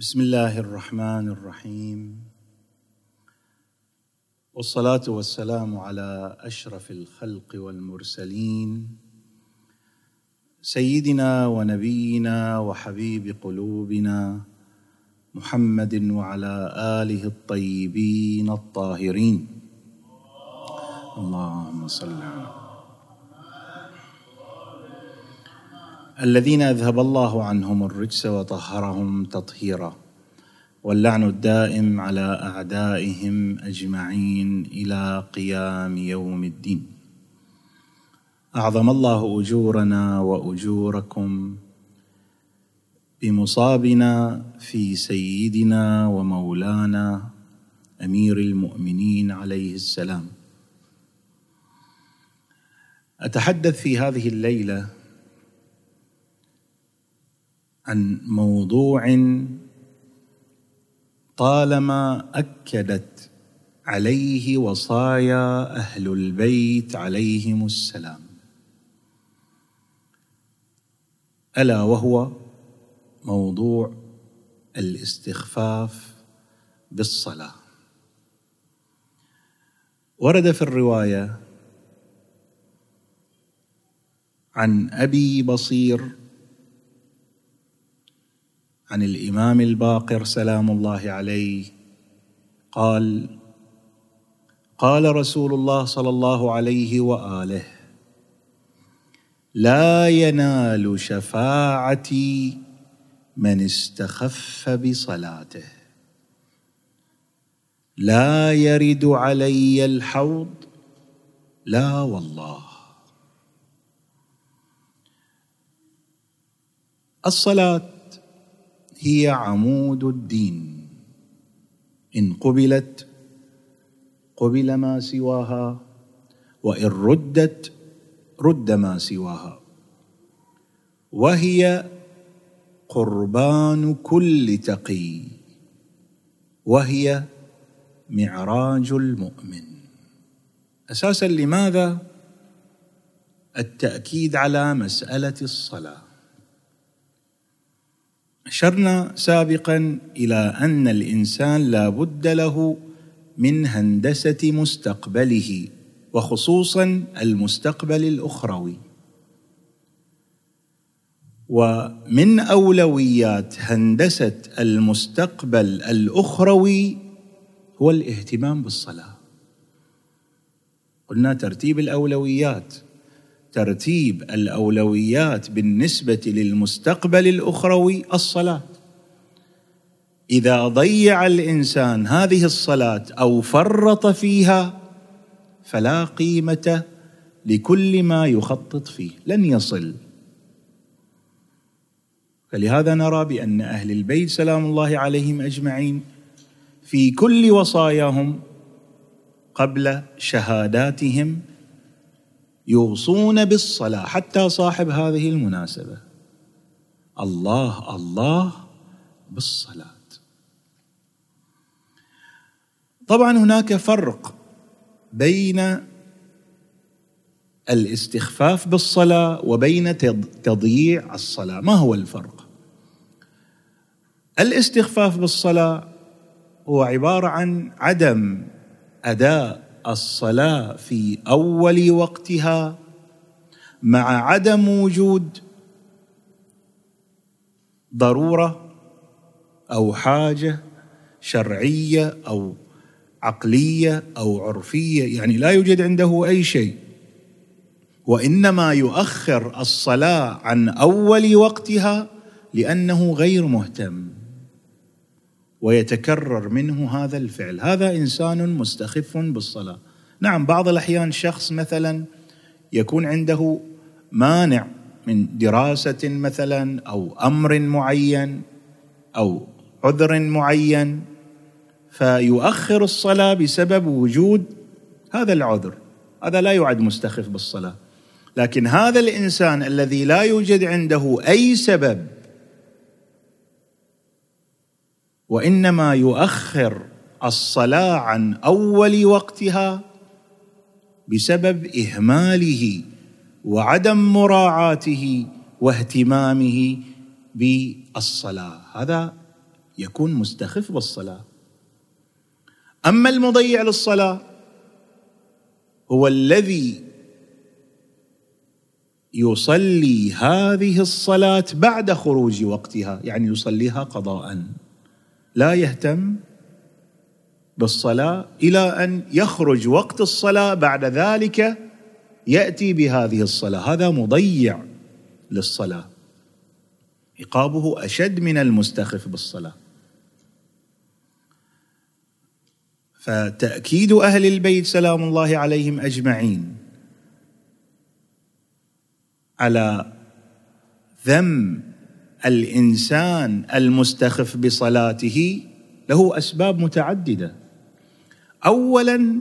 بسم الله الرحمن الرحيم. والصلاة والسلام على أشرف الخلق والمرسلين. سيدنا ونبينا وحبيب قلوبنا محمد وعلى آله الطيبين الطاهرين. اللهم صل على الذين أذهب الله عنهم الرجس وطهرهم تطهيرا واللعن الدائم على أعدائهم أجمعين إلى قيام يوم الدين. أعظم الله أجورنا وأجوركم بمصابنا في سيدنا ومولانا أمير المؤمنين عليه السلام. أتحدث في هذه الليلة عن موضوع طالما أكدت عليه وصايا أهل البيت عليهم السلام. ألا وهو موضوع الاستخفاف بالصلاة. ورد في الرواية عن أبي بصير عن الإمام الباقر سلام الله عليه قال قال رسول الله صلى الله عليه وآله لا ينال شفاعتي من استخف بصلاته. لا يرد علي الحوض لا والله. الصلاة هي عمود الدين. إن قبلت قبل ما سواها وإن ردت رد ما سواها. وهي قربان كل تقي وهي معراج المؤمن. أساسا لماذا؟ التأكيد على مسألة الصلاة. اشرنا سابقا إلى أن الإنسان لا بد له من هندسة مستقبله وخصوصا المستقبل الأخروي. ومن أولويات هندسة المستقبل الأخروي هو الاهتمام بالصلاة. قلنا ترتيب الأولويات. ترتيب الأولويات بالنسبة للمستقبل الأخروي الصلاة. إذا ضيع الإنسان هذه الصلاة أو فرط فيها فلا قيمة لكل ما يخطط فيه لن يصل. فلهذا نرى بأن أهل البيت سلام الله عليهم أجمعين في كل وصاياهم قبل شهاداتهم يوصون بالصلاة حتى صاحب هذه المناسبة. الله الله بالصلاة. طبعا هناك فرق بين الاستخفاف بالصلاة وبين تضييع الصلاة. ما هو الفرق؟ الاستخفاف بالصلاة هو عبارة عن عدم أداء الصلاة في أول وقتها مع عدم وجود ضرورة أو حاجة شرعية أو عقلية أو عرفية يعني لا يوجد عنده أي شيء. وإنما يؤخر الصلاة عن أول وقتها لأنه غير مهتم. ويتكرر منه هذا الفعل. هذا إنسان مستخف بالصلاة. نعم بعض الأحيان شخص مثلا يكون عنده مانع من دراسة مثلا أو أمر معين أو عذر معين فيؤخر الصلاة بسبب وجود هذا العذر. هذا لا يعد مستخف بالصلاة. لكن هذا الإنسان الذي لا يوجد عنده أي سبب وإنما يؤخر الصلاة عن أول وقتها بسبب إهماله وعدم مراعاته واهتمامه بالصلاة. هذا يكون مستخف بالصلاة. أما المضيع للصلاة هو الذي يصلي هذه الصلاة بعد خروج وقتها يعني يصليها قضاء. لا يهتم بالصلاة إلى أن يخرج وقت الصلاة بعد ذلك يأتي بهذه الصلاة. هذا مضيع للصلاة. عقابه أشد من المستخف بالصلاة. فتأكيد أهل البيت سلام الله عليهم أجمعين على ذم الإنسان المستخف بصلاته له أسباب متعددة. اولا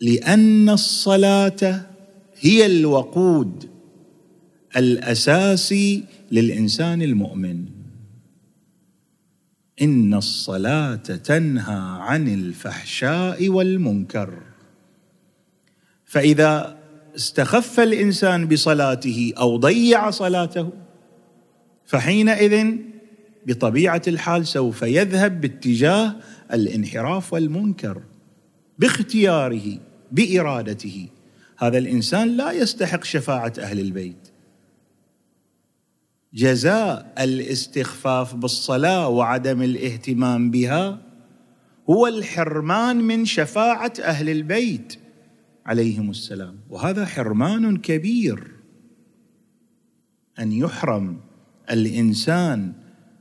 لأن الصلاة هي الوقود الأساسي للإنسان المؤمن. إن الصلاة تنهى عن الفحشاء والمنكر. فإذا استخف الإنسان بصلاته أو ضيع صلاته فحينئذ بطبيعة الحال سوف يذهب باتجاه الانحراف والمنكر باختياره بإرادته. هذا الإنسان لا يستحق شفاعة أهل البيت. جزاء الاستخفاف بالصلاة وعدم الاهتمام بها هو الحرمان من شفاعة أهل البيت عليهم السلام. وهذا حرمان كبير أن يحرم الإنسان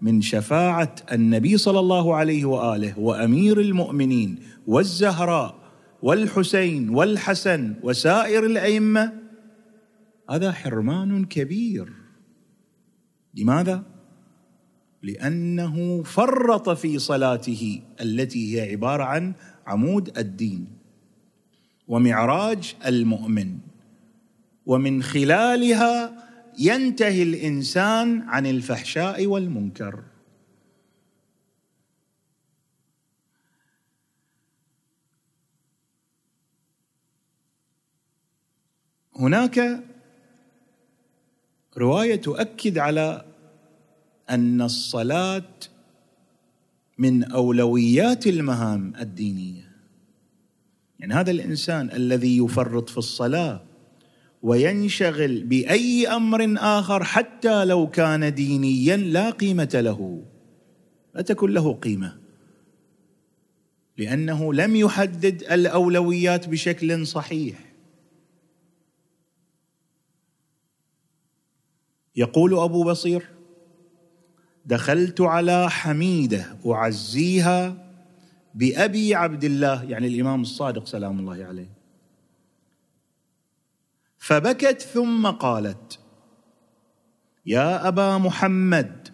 من شفاعة النبي صلى الله عليه وآله وأمير المؤمنين والزهراء والحسين والحسن وسائر الأئمة هذا حرمان كبير. لماذا؟ لأنه فرط في صلاته التي هي عبارة عن عمود الدين ومعراج المؤمن ومن خلالها ينتهي الإنسان عن الفحشاء والمنكر. هناك رواية تؤكد على أن الصلاة من أولويات المهام الدينية. يعني هذا الإنسان الذي يفرط في الصلاة وينشغل بأي أمر آخر حتى لو كان دينيا لا قيمة له. لا تكن له قيمة. لأنه لم يحدد الأولويات بشكل صحيح. يقول أبو بصير دخلت على حميدة أعزيها بأبي عبد الله. يعني الإمام الصادق سلام الله عليه. فبكت ثم قالت يا أبا محمد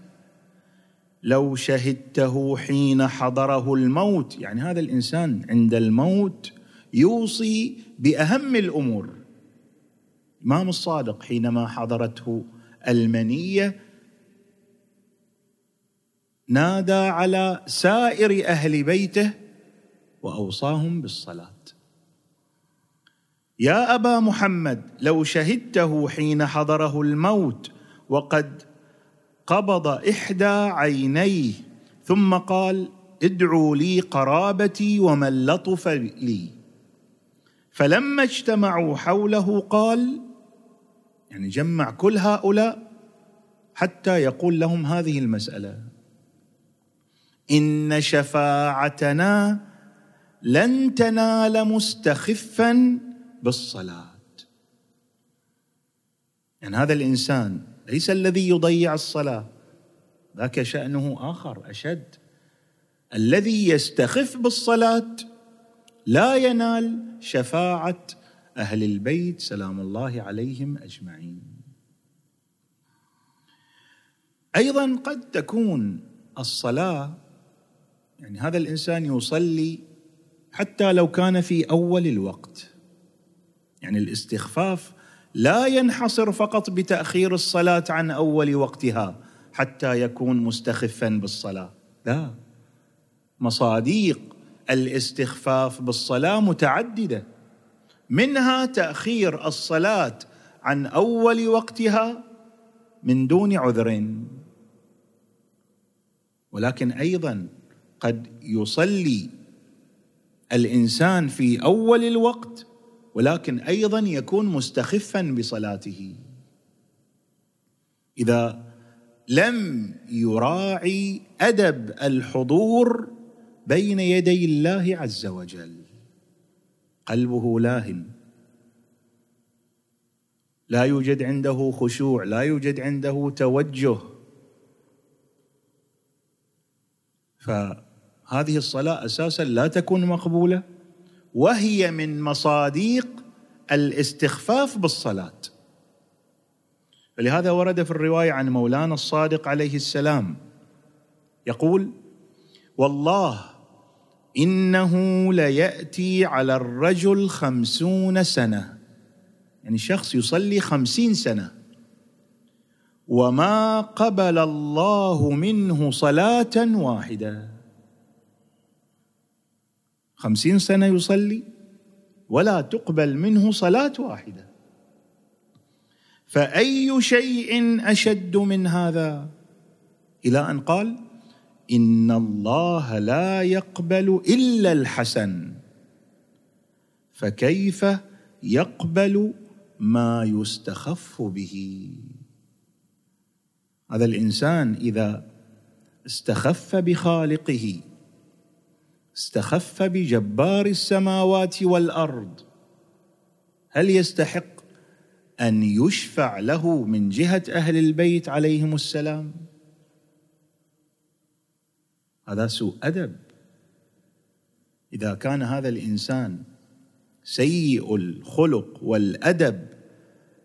لو شهدته حين حضره الموت يعني هذا الإنسان عند الموت يوصي بأهم الأمور. الامام الصادق حينما حضرته المنية نادى على سائر أهل بيته وأوصاهم بالصلاة. يا أبا محمد لو شهدته حين حضره الموت وقد قبض إحدى عينيه ثم قال ادعوا لي قرابتي ومن لطف لي. فلما اجتمعوا حوله قال يعني جمع كل هؤلاء حتى يقول لهم هذه المسألة إن شفاعتنا لن تنال مستخفا بالصلاة. يعني هذا الإنسان ليس الذي يضيع الصلاة ذاك شأنه آخر أشد. الذي يستخف بالصلاة لا ينال شفاعة أهل البيت سلام الله عليهم أجمعين. أيضا قد تكون الصلاة يعني هذا الإنسان يصلي حتى لو كان في أول الوقت. يعني الاستخفاف لا ينحصر فقط بتأخير الصلاة عن أول وقتها حتى يكون مستخفا بالصلاة. لا. مصاديق الاستخفاف بالصلاة متعددة. منها تأخير الصلاة عن أول وقتها من دون عذر. ولكن أيضا قد يصلي الإنسان في أول الوقت ولكن أيضا يكون مستخفا بصلاته. إذا لم يراعي أدب الحضور بين يدي الله عز وجل قلبه لاهٍ لا يوجد عنده خشوع لا يوجد عنده توجه. فهذه الصلاة أساسا لا تكون مقبولة. وهي من مصاديق الاستخفاف بالصلاة. فلهذا ورد في الرواية عن مولانا الصادق عليه السلام يقول والله إنه ليأتي على الرجل خمسون سنة. يعني شخص يصلي خمسين سنة. وما قبل الله منه صلاة واحدة. خمسين سنة يصلي ولا تقبل منه صلاة واحدة. فأي شيء أشد من هذا؟ إلى أن قال إن الله لا يقبل إلا الحسن. فكيف يقبل ما يستخف به؟ هذا الإنسان إذا استخف بخالقه استخف بجبار السماوات والأرض. هل يستحق أن يشفع له من جهة أهل البيت عليهم السلام؟ هذا سوء أدب. إذا كان هذا الإنسان سيء الخلق والأدب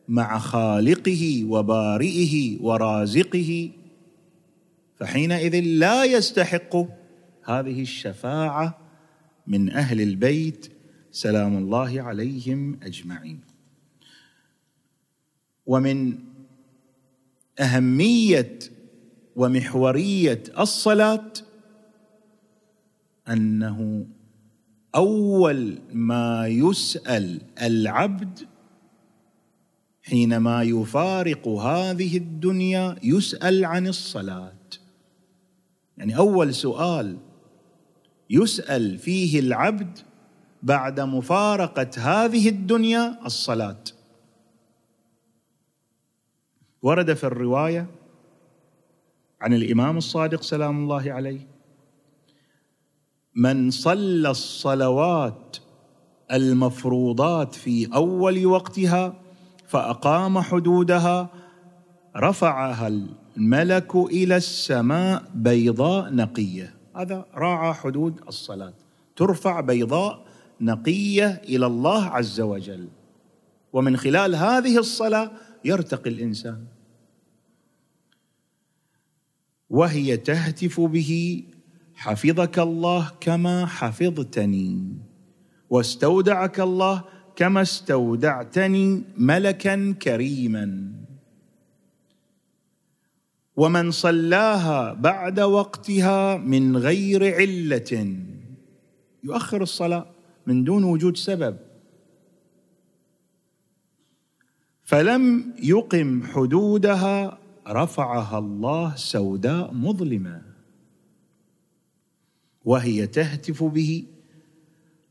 مع خالقه وبارئه ورازقه فحينئذ لا يستحق هذه الشفاعة من أهل البيت سلام الله عليهم أجمعين. ومن أهمية ومحورية الصلاة أنه أول ما يسأل العبد حينما يفارق هذه الدنيا يسأل عن الصلاة. يعني أول سؤال يسأل فيه العبد بعد مفارقة هذه الدنيا الصلاة. ورد في الرواية عن الإمام الصادق سلام الله عليه من صلى الصلوات المفروضات في أول وقتها فأقام حدودها رفعها الملك إلى السماء بيضاء نقية. هذا راعى حدود الصلاة. ترفع بيضاء نقية إلى الله عز وجل. ومن خلال هذه الصلاة يرتقي الإنسان. وهي تهتف به حفظك الله كما حفظتني واستودعك الله كما استودعتني ملكا كريما. ومن صلاها بعد وقتها من غير علة. يؤخر الصلاة من دون وجود سبب. فلم يقم حدودها رفعها الله سوداء مظلمه وهي تهتف به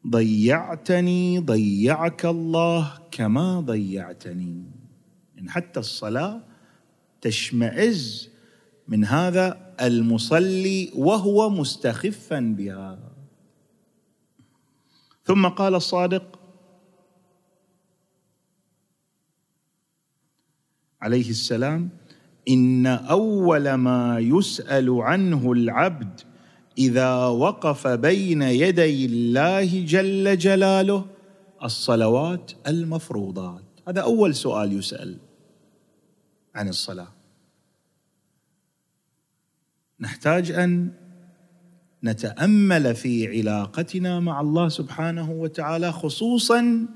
ضيعتني ضيعك الله كما ضيعتني. يعني حتى الصلاة تشمئز من هذا المصلي وهو مستخفا بها. ثم قال الصادق عليه السلام إن أول ما يسأل عنه العبد إذا وقف بين يدي الله جل جلاله الصلوات المفروضات. هذا أول سؤال يسأل عن الصلاة. نحتاج أن نتأمل في علاقتنا مع الله سبحانه وتعالى خصوصا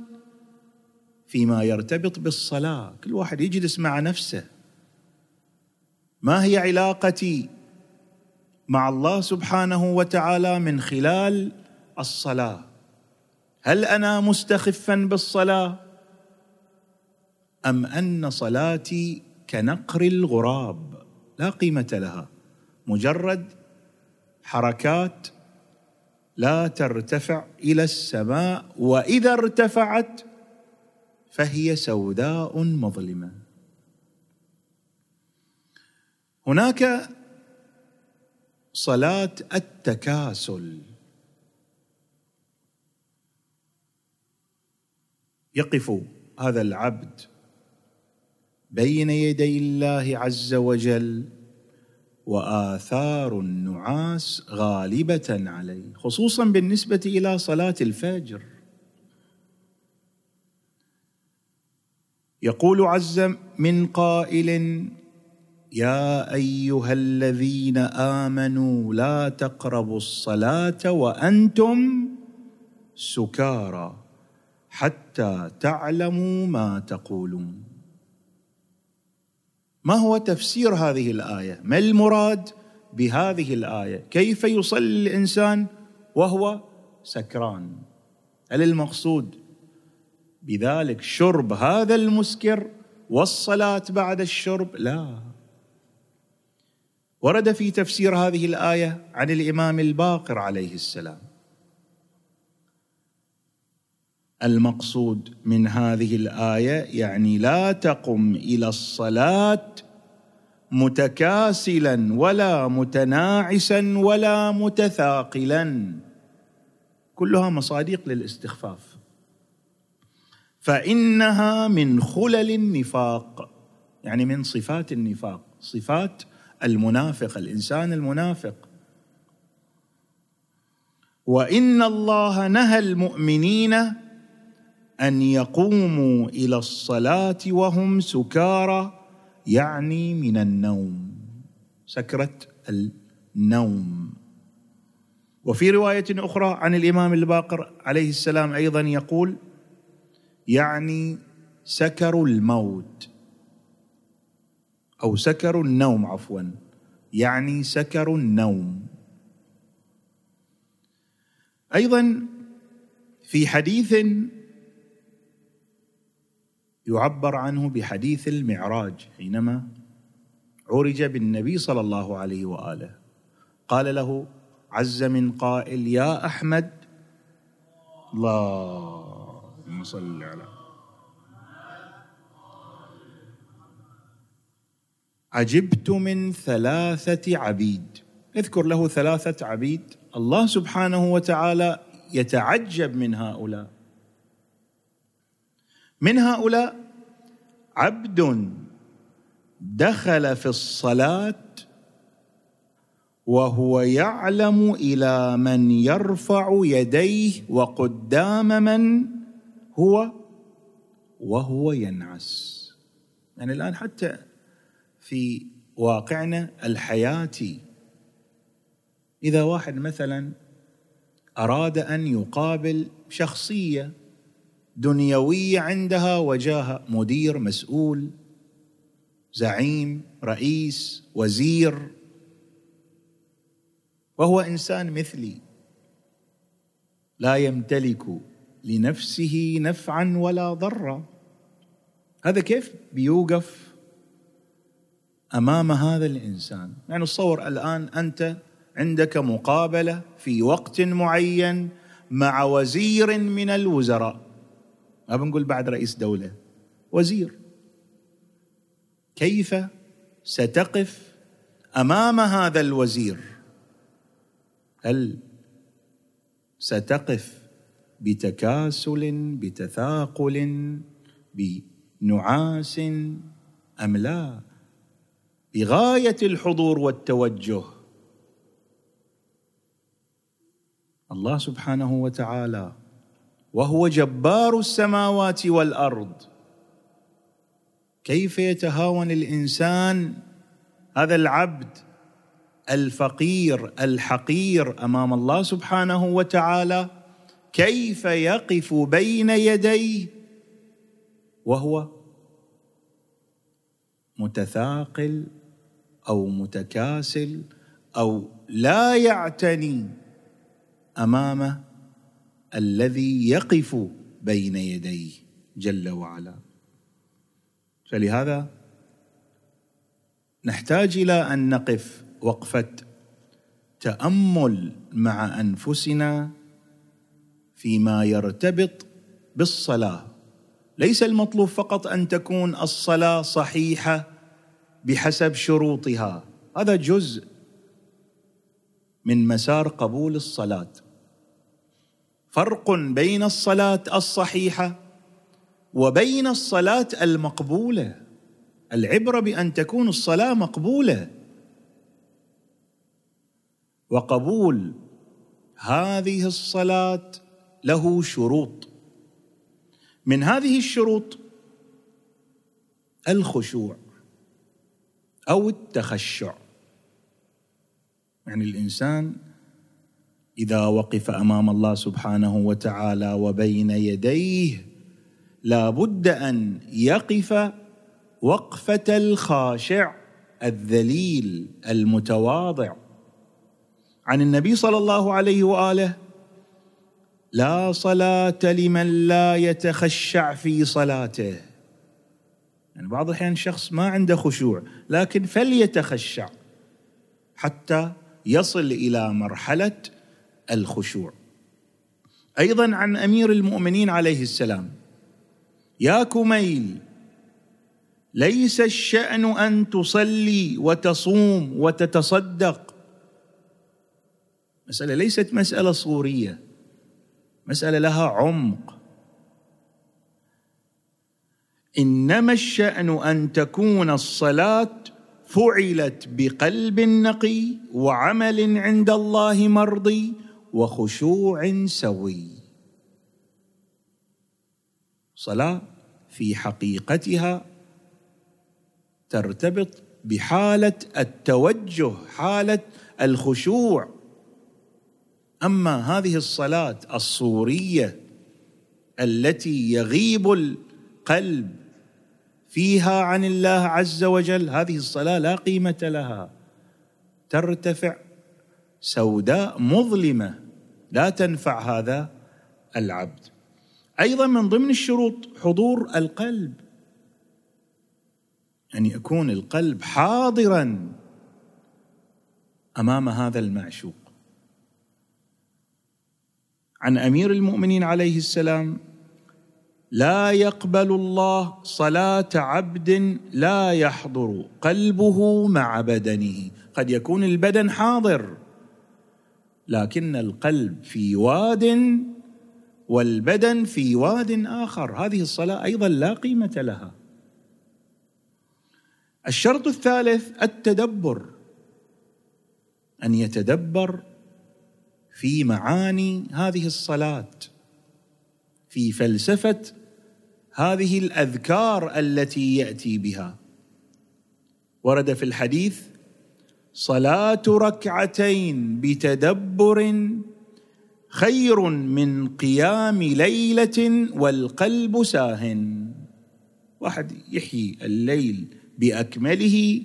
فيما يرتبط بالصلاة. كل واحد يجلس مع نفسه. ما هي علاقتي مع الله سبحانه وتعالى من خلال الصلاة؟ هل أنا مستخفا بالصلاة؟ أم أن صلاتي كنقر الغراب؟ لا قيمة لها. مجرد حركات لا ترتفع إلى السماء وإذا ارتفعت فهي سوداء مظلمة. هناك صلاة التكاسل. يقف هذا العبد بين يدي الله عز وجل وآثار النعاس غالبة عليه خصوصا بالنسبة إلى صلاة الفجر. يقول عز من قائل يا أيها الذين آمنوا لا تقربوا الصلاة وأنتم سكارى حتى تعلموا ما تقولون. ما هو تفسير هذه الآية؟ ما المراد بهذه الآية؟ كيف يصلي الإنسان وهو سكران؟ هل المقصود بذلك شرب هذا المسكر والصلاة بعد الشرب؟ لا. ورد في تفسير هذه الآية عن الإمام الباقر عليه السلام. المقصود من هذه الآية يعني لا تقم إلى الصلاة متكاسلا ولا متناعسا ولا متثاقلا. كلها مصادق للاستخفاف. فإنها من خلل النفاق يعني من صفات النفاق. صفات المنافق الإنسان المنافق. وإن الله نهى المؤمنين أن يقوموا إلى الصلاة وهم سكارى يعني من النوم سكرة النوم. وفي رواية أخرى عن الإمام الباقر عليه السلام أيضا يقول يعني سكر الموت أو سكر النوم عفوا يعني سكر النوم. أيضا في حديث يعبر عنه بحديث المعراج حينما عرج بالنبي صلى الله عليه وآله. قال له عز من قائل يا أحمد. اللهم صل على عجبت من ثلاثة عبيد. اذكر له ثلاثة عبيد. الله سبحانه وتعالى يتعجب من هؤلاء. من هؤلاء؟ عبد دخل في الصلاة وهو يعلم إلى من يرفع يديه وقدام من هو وهو ينعس. يعني الآن حتى في واقعنا الحياتي إذا واحد مثلا أراد أن يقابل شخصية دنيويه عندها وجاهه مدير مسؤول زعيم رئيس وزير. وهو إنسان مثلي. لا يمتلك لنفسه نفعا ولا ضرا. هذا كيف بيوقف أمام هذا الإنسان؟ يعني تصور الآن أنت عندك مقابلة في وقت معين مع وزير من الوزراء. ما بنقول بعد رئيس دولة. وزير. كيف ستقف أمام هذا الوزير؟ هل ستقف بتكاسل بتثاقل بنعاس أم لا؟ بغاية الحضور والتوجه. الله سبحانه وتعالى وهو جبار السماوات والأرض. كيف يتهاون الإنسان؟ هذا العبد الفقير الحقير أمام الله سبحانه وتعالى. كيف يقف بين يديه؟ وهو متثاقل أو متكاسل أو لا يعتني امام الذي يقف بين يديه جل وعلا. فلهذا نحتاج إلى أن نقف وقفة تأمل مع أنفسنا فيما يرتبط بالصلاة. ليس المطلوب فقط أن تكون الصلاة صحيحة بحسب شروطها. هذا جزء من مسار قبول الصلاة. فرق بين الصلاة الصحيحة وبين الصلاة المقبولة. العبرة بأن تكون الصلاة مقبولة. وقبول هذه الصلاة له شروط. من هذه الشروط الخشوع أو التخشع. يعني الإنسان إذا وقف أمام الله سبحانه وتعالى وبين يديه لا بد أن يقف وقفة الخاشع الذليل المتواضع. عن النبي صلى الله عليه وآله لا صلاة لمن لا يتخشع في صلاته. يعني بعض الأحيان شخص ما عنده خشوع لكن فليتخشع حتى يصل إلى مرحلة الخشوع. أيضا عن أمير المؤمنين عليه السلام. يا كميل ليس الشأن أن تصلي وتصوم وتتصدق. مسألة ليست مسألة صورية مسألة لها عمق. إنما الشأن أن تكون الصلاة فعلت بقلب نقي وعمل عند الله مرضي وخشوع سوي. صلاة في حقيقتها ترتبط بحالة التوجه حالة الخشوع. أما هذه الصلاة الصورية التي يغيب القلب فيها عن الله عز وجل هذه الصلاة لا قيمة لها. ترتفع سوداء مظلمة. لا تنفع هذا العبد. أيضا من ضمن الشروط حضور القلب. ان يكون القلب حاضرا أمام هذا المعشوق. عن أمير المؤمنين عليه السلام لا يقبل الله صلاة عبد لا يحضر قلبه مع بدنه. قد يكون البدن حاضر. لكن القلب في واد والبدن في واد آخر. هذه الصلاة أيضا لا قيمة لها. الشرط الثالث التدبر أن يتدبر في معاني هذه الصلاة في فلسفة هذه الأذكار التي يأتي بها. ورد في الحديث صلاة ركعتين بتدبر خير من قيام ليلة والقلب ساه. واحد يحيي الليل بأكمله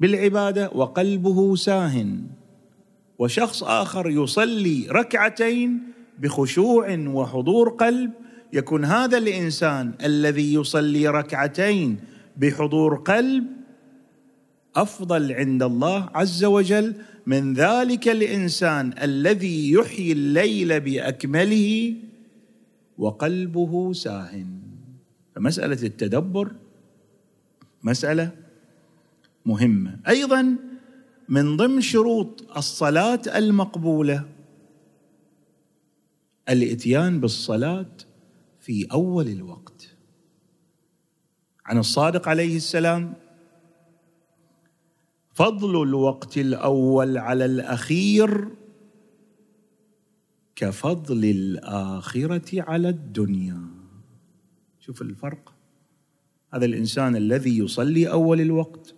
بالعبادة وقلبه ساه. وشخص آخر يصلي ركعتين بخشوع وحضور قلب. يكون هذا الإنسان الذي يصلي ركعتين بحضور قلب أفضل عند الله عز وجل من ذلك الإنسان الذي يحيي الليل بأكمله وقلبه ساه فمسألة التدبر مسألة مهمة. أيضا من ضمن شروط الصلاة المقبولة الإتيان بالصلاة في أول الوقت. عن الصادق عليه السلام فضل الوقت الأول على الأخير كفضل الآخرة على الدنيا. شوف الفرق. هذا الإنسان الذي يصلي أول الوقت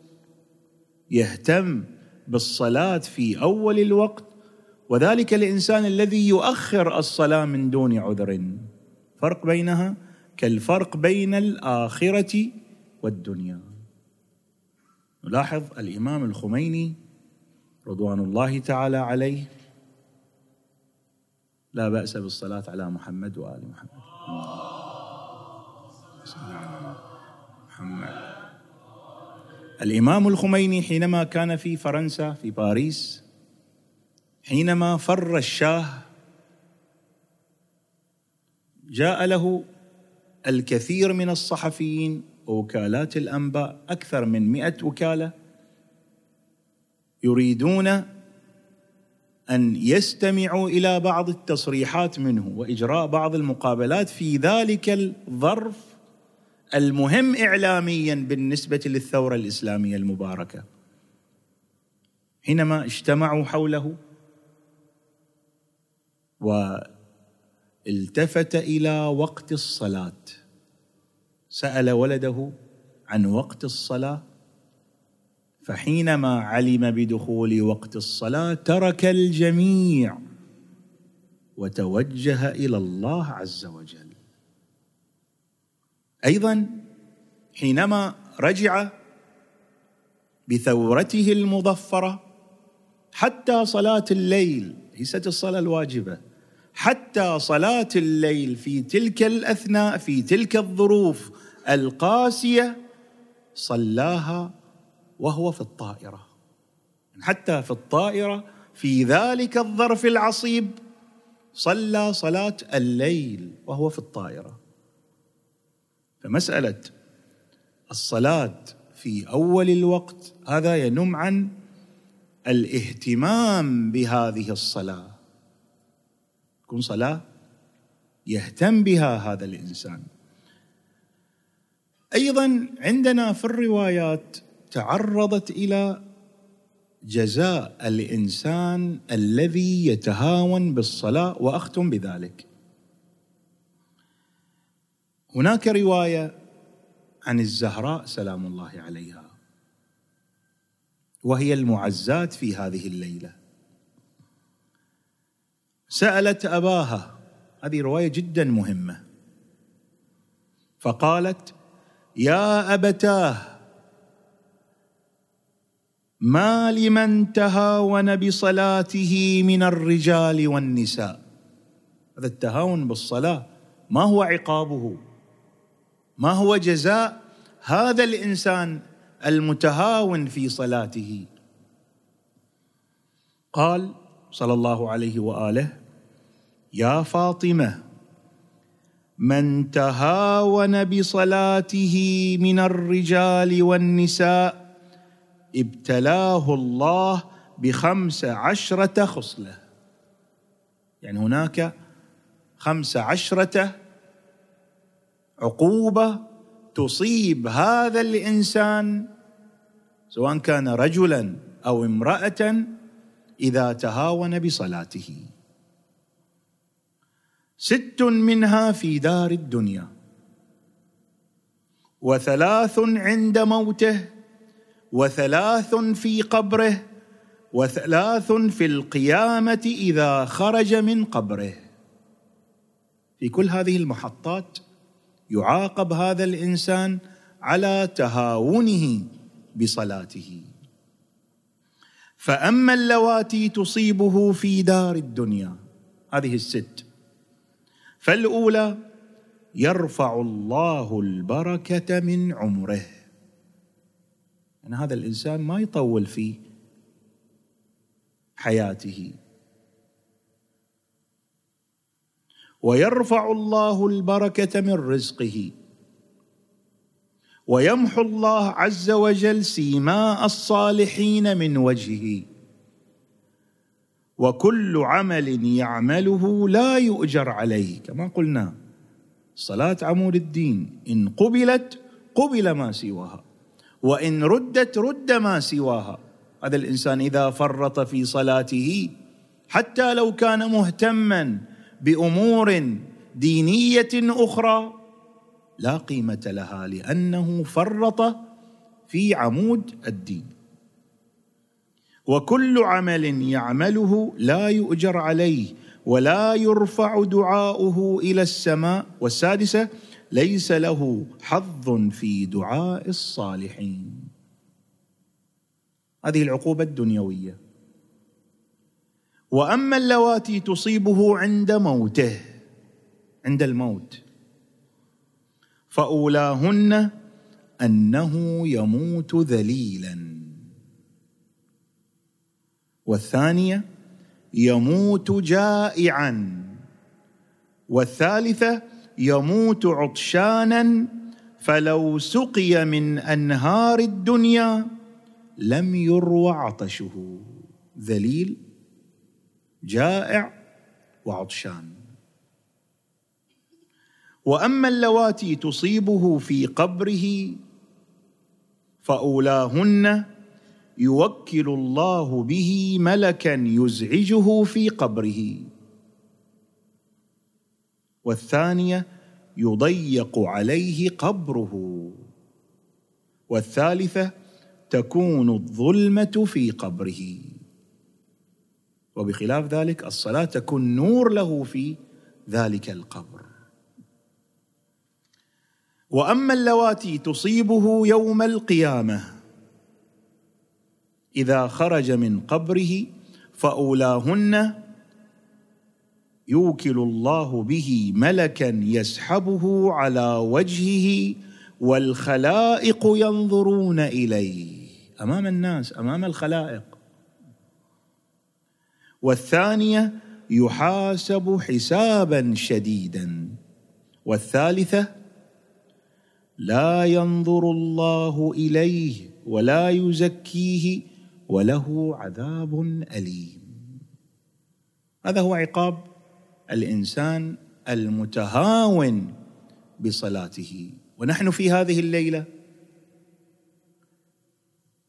يهتم بالصلاة في أول الوقت وذلك الإنسان الذي يؤخر الصلاة من دون عذر. فرق بينها كالفرق بين الآخرة والدنيا. نلاحظ الإمام الخميني رضوان الله تعالى عليه. لا بأس بالصلاة على محمد وآل محمد. محمد. الإمام الخميني حينما كان في فرنسا في باريس حينما فر الشاه جاء له الكثير من الصحفيين ووكالات الأنباء أكثر من مئة وكالة يريدون أن يستمعوا إلى بعض التصريحات منه وإجراء بعض المقابلات في ذلك الظرف المهم إعلاميا بالنسبة للثورة الإسلامية المباركة. حينما اجتمعوا حوله والتفت إلى وقت الصلاة. سأل ولده عن وقت الصلاة فحينما علم بدخول وقت الصلاة ترك الجميع وتوجه إلى الله عز وجل. أيضا حينما رجع بثورته المظفرة حتى صلاة الليل ليست الصلاة الواجبة حتى صلاة الليل في تلك الأثناء في تلك الظروف القاسية صلاها وهو في الطائرة. حتى في الطائرة في ذلك الظرف العصيب صلى صلاة الليل وهو في الطائرة. فمسألة الصلاة في أول الوقت هذا ينم عن الاهتمام بهذه الصلاة. تكون صلاة يهتم بها هذا الإنسان. أيضا عندنا في الروايات تعرضت إلى جزاء الإنسان الذي يتهاون بالصلاة وأختم بذلك. هناك رواية عن الزهراء سلام الله عليها وهي المعزات في هذه الليلة. سألت أباها هذه رواية جدا مهمة فقالت يا أبتاه ما لمن تهاون بصلاته من الرجال والنساء؟ هذا التهاون بالصلاة ما هو عقابه ما هو جزاء هذا الإنسان المتهاون في صلاته؟ قال صلى الله عليه وآله يا فاطمة من تهاون بصلاته من الرجال والنساء ابتلاه الله بخمس عشرة خصلة. يعني هناك خمس عشرة عقوبة تصيب هذا الإنسان سواء كان رجلا أو امرأة إذا تهاون بصلاته. ست منها في دار الدنيا. وثلاث عند موته وثلاث في قبره وثلاث في القيامة إذا خرج من قبره. في كل هذه المحطات يعاقب هذا الإنسان على تهاونه بصلاته. فأما اللواتي تصيبه في دار الدنيا. هذه الست. فالأولى يرفع الله البركة من عمره. يعني هذا الإنسان ما يطول في حياته. ويرفع الله البركة من رزقه. ويمحو الله عز وجل سيماء الصالحين من وجهه. وكل عمل يعمله لا يؤجر عليه كما قلنا صلاة عمود الدين إن قبلت قبل ما سواها وإن ردت رد ما سواها. هذا الإنسان إذا فرط في صلاته حتى لو كان مهتما بأمور دينية أخرى لا قيمة لها لأنه فرط في عمود الدين. وكل عمل يعمله لا يؤجر عليه ولا يرفع دعاؤه إلى السماء. والسادسة ليس له حظ في دعاء الصالحين. هذه العقوبة الدنيوية. وأما اللواتي تصيبه عند موته عند الموت فأولاهن أنه يموت ذليلا. والثانية يموت جائعا. والثالثة يموت عطشانا فلو سقي من أنهار الدنيا لم يروى عطشه. ذليل جائع وعطشان. وأما اللواتي تصيبه في قبره فأولاهن يوكل الله به ملكا يزعجه في قبره. والثانية يضيق عليه قبره. والثالثة تكون الظلمة في قبره. وبخلاف ذلك الصلاة تكون نور له في ذلك القبر. وأما اللواتي تصيبه يوم القيامة. إذا خرج من قبره فأولاهن يوكل الله به ملكا يسحبه على وجهه والخلائق ينظرون إليه. أمام الناس أمام الخلائق. والثانية يحاسب حسابا شديدا. والثالثة لا ينظر الله إليه ولا يزكيه وله عذاب أليم. هذا هو عقاب الإنسان المتهاون بصلاته. ونحن في هذه الليلة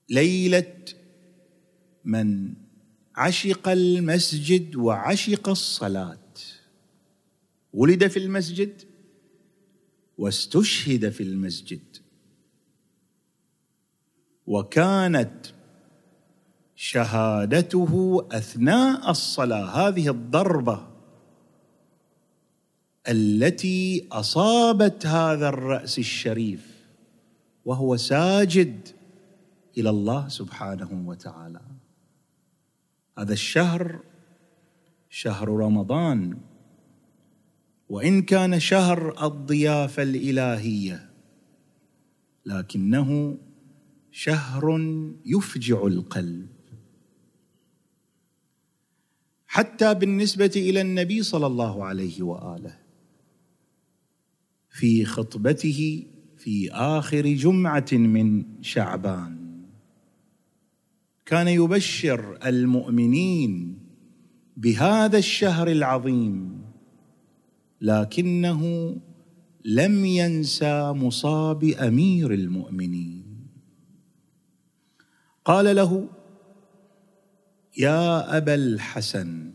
ليلة من عشق المسجد وعشق الصلاة. ولد في المسجد واستشهد في المسجد. وكانت شهادته أثناء الصلاة. هذه الضربة التي أصابت هذا الرأس الشريف وهو ساجد إلى الله سبحانه وتعالى. هذا الشهر شهر رمضان وإن كان شهر الضيافة الإلهية لكنه شهر يفجع القلب. حتى بالنسبة إلى النبي صلى الله عليه وآله. في خطبته في آخر جمعة من شعبان. كان يبشر المؤمنين بهذا الشهر العظيم لكنه لم ينسى مصاب أمير المؤمنين. قال له يا أبا الحسن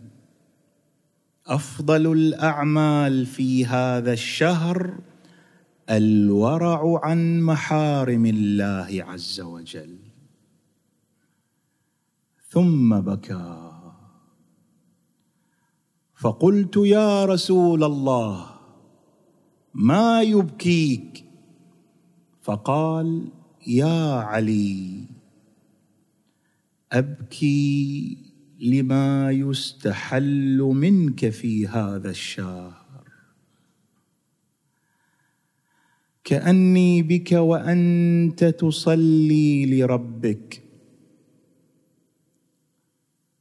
أفضل الأعمال في هذا الشهر الورع عن محارم الله عز وجل. ثم بكى. فقلت يا رسول الله ما يبكيك؟ فقال يا علي. أبكي لما يستحل منك في هذا الشهر. كأني بك وأنت تصلي لربك.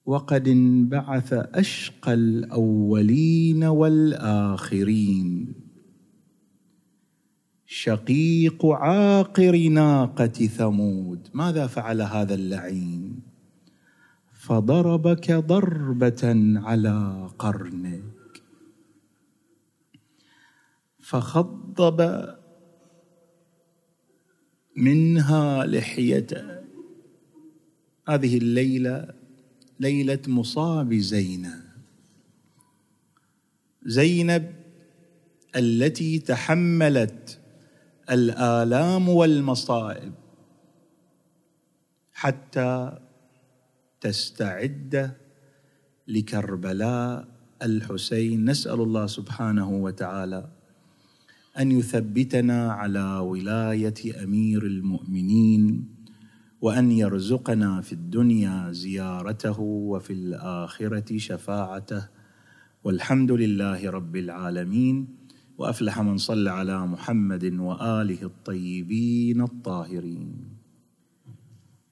وقد انبعث أشقى الأولين والآخرين. شقيق عاقر ناقة ثمود. ماذا فعل هذا اللعين؟ فضربك ضربة على قرنك. فخضب منها لحيته هذه الليلة ليلة مصاب زينب. زينب التي تحملت الآلام والمصائب حتى تستعد لكربلاء الحسين. نسأل الله سبحانه وتعالى أن يثبتنا على ولاية أمير المؤمنين وأن يرزقنا في الدنيا زيارته وفي الآخرة شفاعته. والحمد لله رب العالمين. وأفلح من صلى على محمد وآله الطيبين الطاهرين.